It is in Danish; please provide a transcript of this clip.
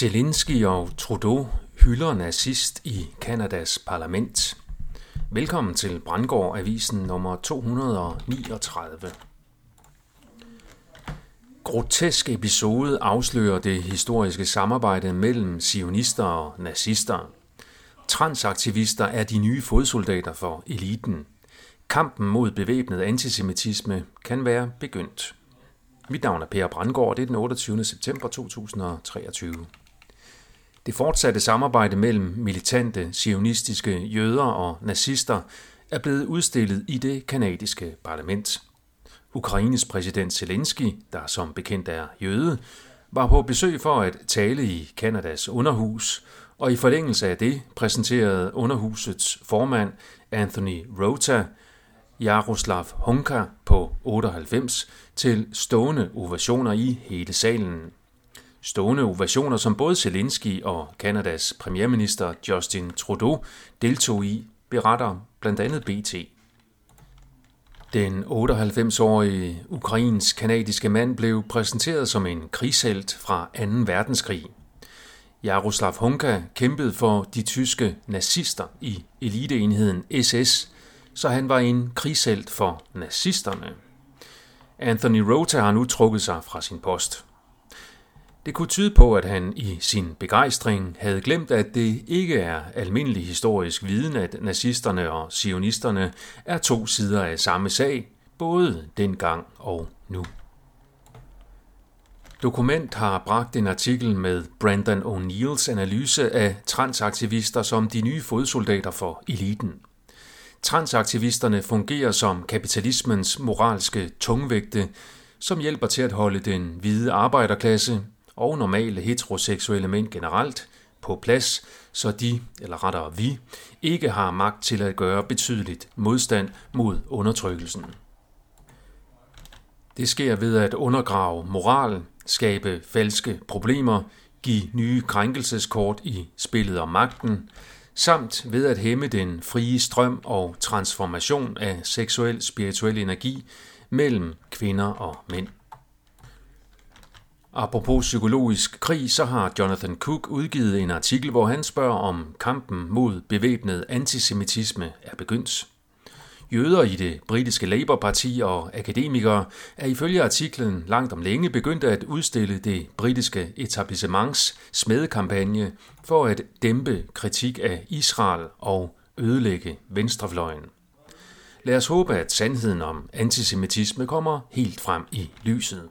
Zelensky og Trudeau hylder nazist i Kanadas parlament. Velkommen til Brandgård Avisen nummer 239. Grotesk episode afslører det historiske samarbejde mellem sionister og nazister. Transaktivister er de nye fodsoldater for eliten. Kampen mod bevæbnet antisemitisme kan være begyndt. Mit navn er Per Brandgaard, det er den 28. september 2023. Det fortsatte samarbejde mellem militante, sionistiske jøder og nazister er blevet udstillet i det kanadiske parlament. Ukraines præsident Zelensky, der som bekendt er jøde, var på besøg for at tale i Kanadas underhus, og i forlængelse af det præsenterede underhusets formand Anthony Rota Jaroslav Honka på 98 til stående ovationer i hele salen. Stående ovationer, som både Zelensky og Kanadas premierminister Justin Trudeau deltog i, beretter blandt andet BT. Den 98-årige ukrainsk-kanadiske mand blev præsenteret som en krigshelt fra 2. verdenskrig. Jaroslav Hunka kæmpede for de tyske nazister i eliteenheden SS, så han var en krigshelt for nazisterne. Anthony Rota har nu trukket sig fra sin post. Det kunne tyde på, at han i sin begejstring havde glemt, at det ikke er almindelig historisk viden, at nazisterne og sionisterne er to sider af samme sag, både dengang og nu. Dokument har bragt en artikel med Brandon O'Neills analyse af transaktivister som de nye fodsoldater for eliten. Transaktivisterne fungerer som kapitalismens moralske tungvægte, som hjælper til at holde den hvide arbejderklasse og normale heteroseksuelle mænd generelt på plads, så de, eller rettere vi, ikke har magt til at gøre betydeligt modstand mod undertrykkelsen. Det sker ved at undergrave moral, skabe falske problemer, give nye krænkelseskort i spillet om magten, samt ved at hæmme den frie strøm og transformation af seksuel spirituel energi mellem kvinder og mænd. Apropos psykologisk krig, så har Jonathan Cook udgivet en artikel, hvor han spørger om kampen mod bevæbnet antisemitisme er begyndt. Jøder i det britiske Labour-parti og akademikere er ifølge artiklen langt om længe begyndt at udstille det britiske etablissements smedekampagne for at dæmpe kritik af Israel og ødelægge venstrefløjen. Lad os håbe, at sandheden om antisemitisme kommer helt frem i lyset.